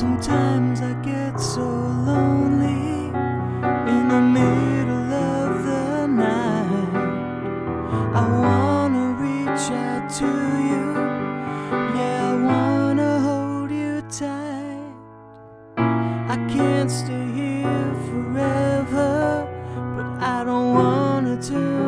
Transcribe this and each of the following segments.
Sometimes I get so lonely in the middle of the night. I wanna reach out to you, yeah, I wanna hold you tight. I can't stay here forever, but I don't wanna turn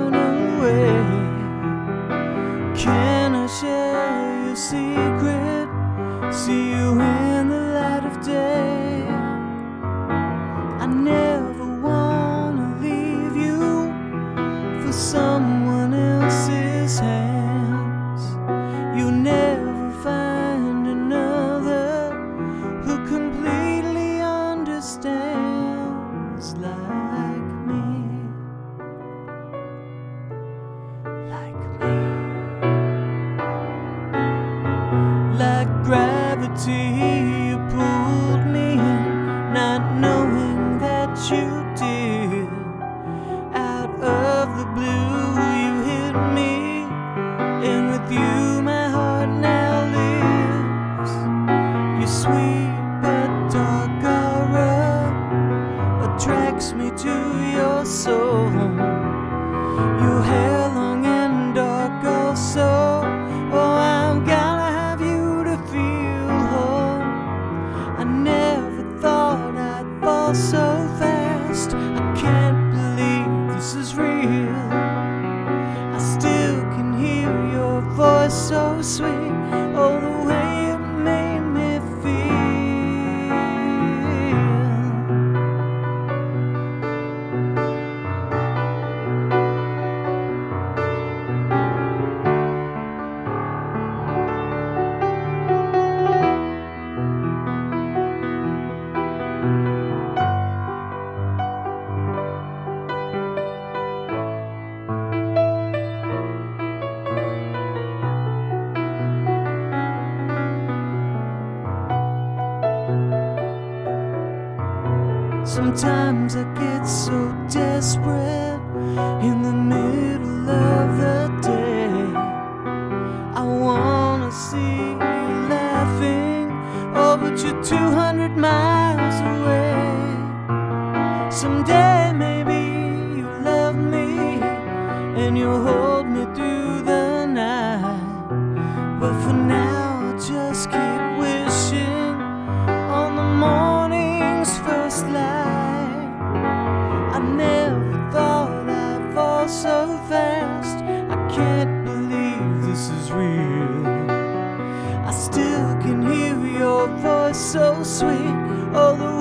Like gravity, you pulled me in, not knowing that you did. Out of the blue, you hit me, and with you, my heart now lives. Your sweet So fast. I can't believe this is real. I still can hear your voice so sweet. Sometimes I get so desperate in the middle of the day. I wanna see you laughing, oh, but you're 200 miles I'd so fast. I can't believe this is real. I still can hear your voice so sweet. Oh, the